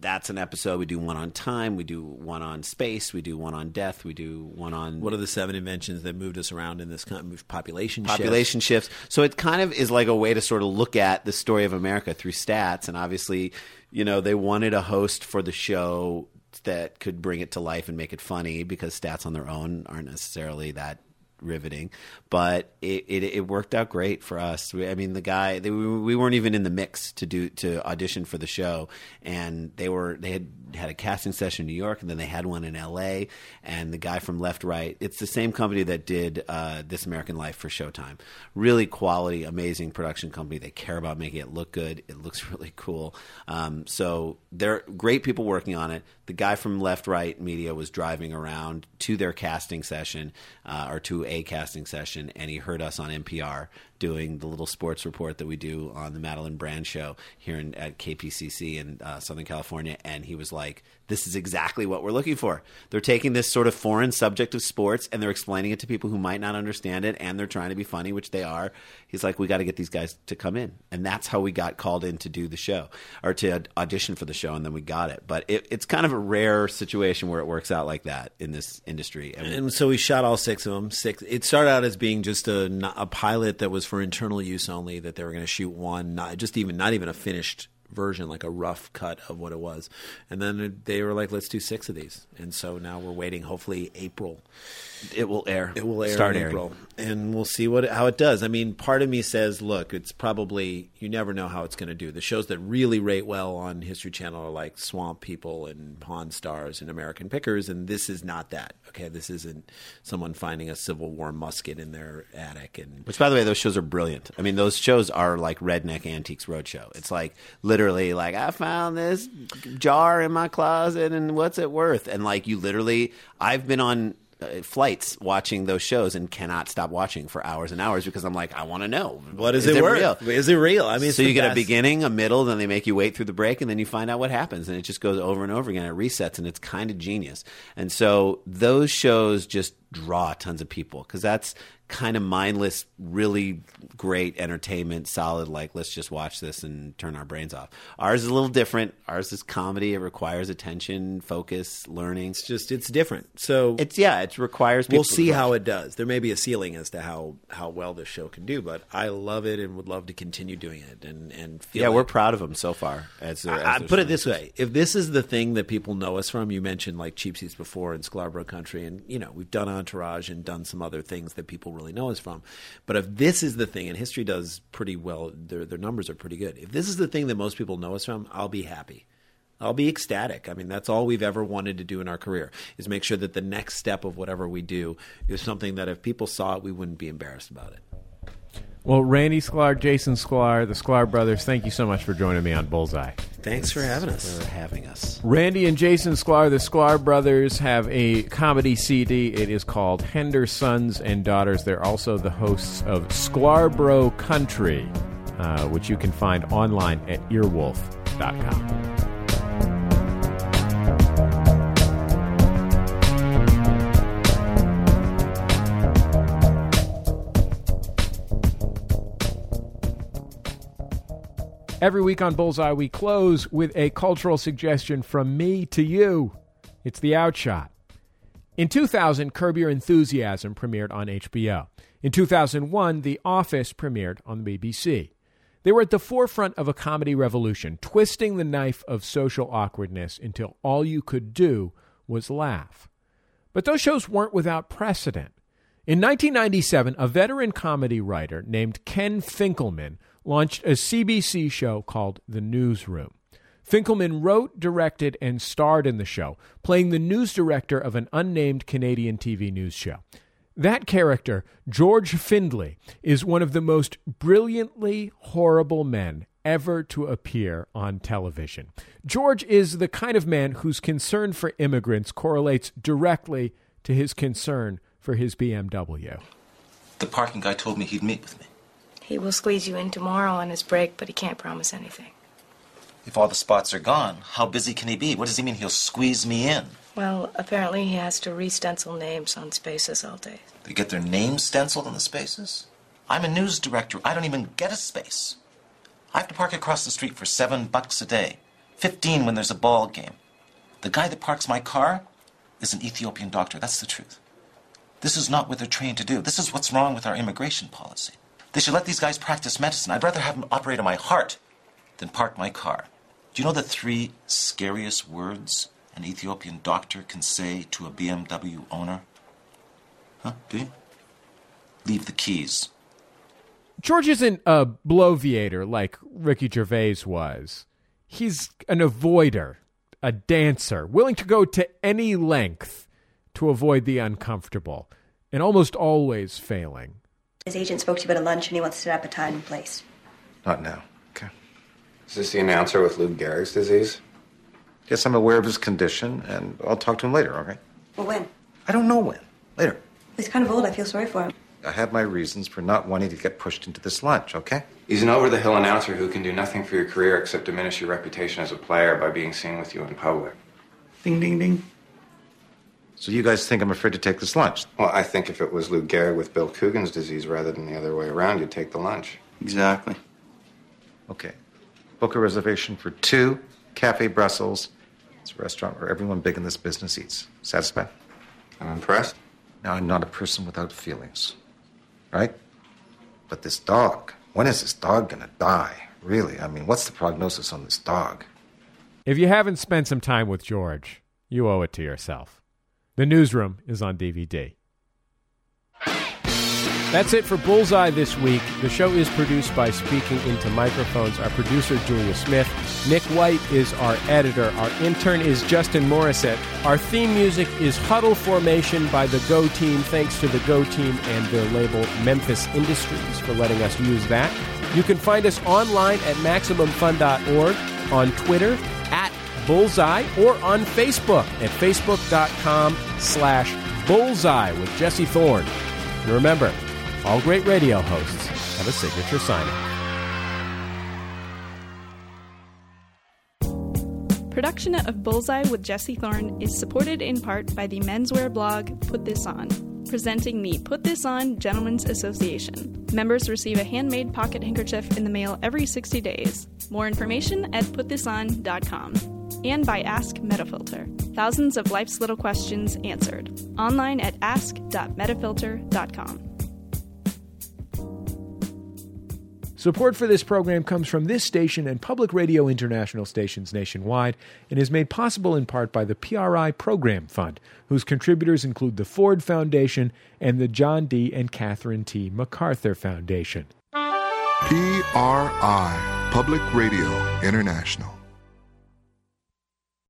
that's an episode. We do one on time, we do one on space, we do one on death, we do one on What are the seven inventions that moved us around in this kind of population population shifts. So it kind of is like a way to sort of look at the story of America through stats. And obviously, you know, they wanted a host for the show that could bring it to life and make it funny because stats on their own aren't necessarily that riveting. But it, it, it worked out great for us. I mean, the guy they, we we weren't even in the mix to do to audition for the show, and they were they had had a casting session in New York, and then they had one in L.A. And the guy from Left Right, it's the same company that did uh, This American Life for Showtime. Really quality, amazing production company. They care about making it look good. It looks really cool. Um, so they're great people working on it. The guy from Left Right Media was driving around to their casting session uh, or to a casting session, and he heard us on NPR doing the little sports report that we do on the Madeleine Brand show here in, at KPCC in uh, Southern California, and he was like, "This is exactly what we're looking for. They're taking this sort of foreign subject of sports and they're explaining it to people who might not understand it, and they're trying to be funny, which they are." He's like, "We got to get these guys to come in," and that's how we got called in to do the show or to audition for the show, and then we got it. But it, it's kind of a rare situation where it works out like that in this industry. And, And so we shot all six of them. Six. It started out as being just a, a pilot that was for internal use only. That they were going to shoot one, not just even not even a finished version, like a rough cut of what it was. And then they were like, "Let's do six of these." And so now we're waiting. Hopefully, April. It will air. It will air Start in airing. April, and we'll see what how it does. I mean, part of me says, look, it's probably you never know how it's going to do. The shows that really rate well on History Channel are like Swamp People and Pawn Stars and American Pickers, and this is not that. Okay, this isn't someone finding a Civil War musket in their attic and Which, by the way, those shows are brilliant. I mean, those shows are like Redneck Antiques Roadshow. It's like literally like I found this jar in my closet, and what's it worth? And like you literally, I've been on uh, flights watching those shows and cannot stop watching for hours and hours because I'm like, I want to know What is it worth? Real? Is it real? I mean, so you get a beginning, a middle, then they make you wait through the break, and then you find out what happens, and it just goes over and over again. It resets, and it's kind of genius. And so those shows just draw tons of people because that's kind of mindless, really great entertainment, solid. Like let's just watch this and turn our brains off. Ours is a little different. Ours is comedy. It requires attention, focus, learning. It's just it's different. So it's yeah, it requires. People We'll see how it does. There may be a ceiling as to how, how well this show can do, but I love it and would love to continue doing it and and feel Yeah, it. we're proud of them so far. As, their- I, as I put it this way: if this is the thing that people know us from, you mentioned like Cheap Seats before in Sklarbro Country, and you know we've done Entourage and done some other things that people really know us from. But if this is the thing, and history does pretty well, their their numbers are pretty good. If this is the thing that most people know us from, I'll be happy. I'll be ecstatic. I mean, that's all we've ever wanted to do in our career is make sure that the next step of whatever we do is something that if people saw it, we wouldn't be embarrassed about it. Well, Randy Sklar, Jason Sklar, the Sklar brothers, thank you so much for joining me on Bullseye. Thanks for having us. For having us. Randy and Jason Sklar, the Sklar brothers, have a comedy CD. It is called Hendersons and Daughters. They're also the hosts of Sklarbro Country, uh, which you can find online at earwolf.com. Every week on Bullseye, we close with a cultural suggestion from me to you. It's the outshot. In 2000, Curb Your Enthusiasm premiered on HBO. In 2001, The Office premiered on the BBC. They were at the forefront of a comedy revolution, twisting the knife of social awkwardness until all you could do was laugh. But those shows weren't without precedent. In 1997, a veteran comedy writer named Ken Finkelman launched a CBC show called The Newsroom. Finkelman wrote, directed, and starred in the show, playing the news director of an unnamed Canadian TV news show. That character, George Findlay, is one of the most brilliantly horrible men ever to appear on television. George is the kind of man whose concern for immigrants correlates directly to his concern for his BMW. The parking guy told me he'd meet with me. He will squeeze you in tomorrow on his break, but he can't promise anything. If all the spots are gone, how busy can he be? What does he mean he'll squeeze me in? Well, apparently he has to re-stencil names on spaces all day. They get their names stenciled on the spaces? I'm a news director. I don't even get a space. I have to park across the street for seven bucks a day, 15 when there's a ball game. The guy that parks my car is an Ethiopian doctor. That's the truth. This is not what they're trained to do. This is what's wrong with our immigration policy. They should let these guys practice medicine. I'd rather have them operate on my heart than park my car. Do you know the three scariest words an Ethiopian doctor can say to a BMW owner? Huh? Do you? Leave the keys. George isn't a bloviator like Ricky Gervais was. He's an avoider, a dancer, willing to go to any length to avoid the uncomfortable, and almost always failing. His agent spoke to you about a lunch and he wants to set up a time and place. Not now. Okay. Is this the announcer with Lou Gehrig's disease? Yes, I'm aware of his condition, and I'll talk to him later, okay? Well, when? I don't know when. Later. He's kind of old. I feel sorry for him. I have my reasons for not wanting to get pushed into this lunch, okay? He's an over the hill announcer who can do nothing for your career except diminish your reputation as a player by being seen with you in public. Ding, ding, ding. So you guys think I'm afraid to take this lunch? Well, I think if it was Lou Gehrig with Bill Coogan's disease rather than the other way around, you'd take the lunch. Exactly. Okay. Book a reservation for two, Cafe Brussels. It's a restaurant where everyone big in this business eats. Satisfied? I'm impressed. Now, I'm not a person without feelings, right? But this dog, when is this dog gonna die? Really? I mean, what's the prognosis on this dog? If you haven't spent some time with George, you owe it to yourself. The newsroom is on DVD. That's it for Bullseye this week. The show is produced by Speaking Into Microphones. Our producer, Julia Smith. Nick White is our editor. Our intern is Justin Morissette. Our theme music is Huddle Formation by the Go Team. Thanks to the Go Team and their label Memphis Industries for letting us use that. You can find us online at MaximumFun.org, on Twitter Bullseye, or on Facebook at Facebook.com slash Bullseye with Jesse Thorn. And remember, all great radio hosts have a signature sign Production of Bullseye with Jesse Thorn is supported in part by the menswear blog Put This On, presenting the Put This On Gentlemen's Association. Members receive a handmade pocket handkerchief in the mail every 60 days. More information at putthison.com. And by Ask Metafilter. Thousands of life's little questions answered. Online at ask.metafilter.com. Support for this program comes from this station and Public Radio International stations nationwide and is made possible in part by the PRI Program Fund, whose contributors include the Ford Foundation and the John D. and Catherine T. MacArthur Foundation. PRI, Public Radio International.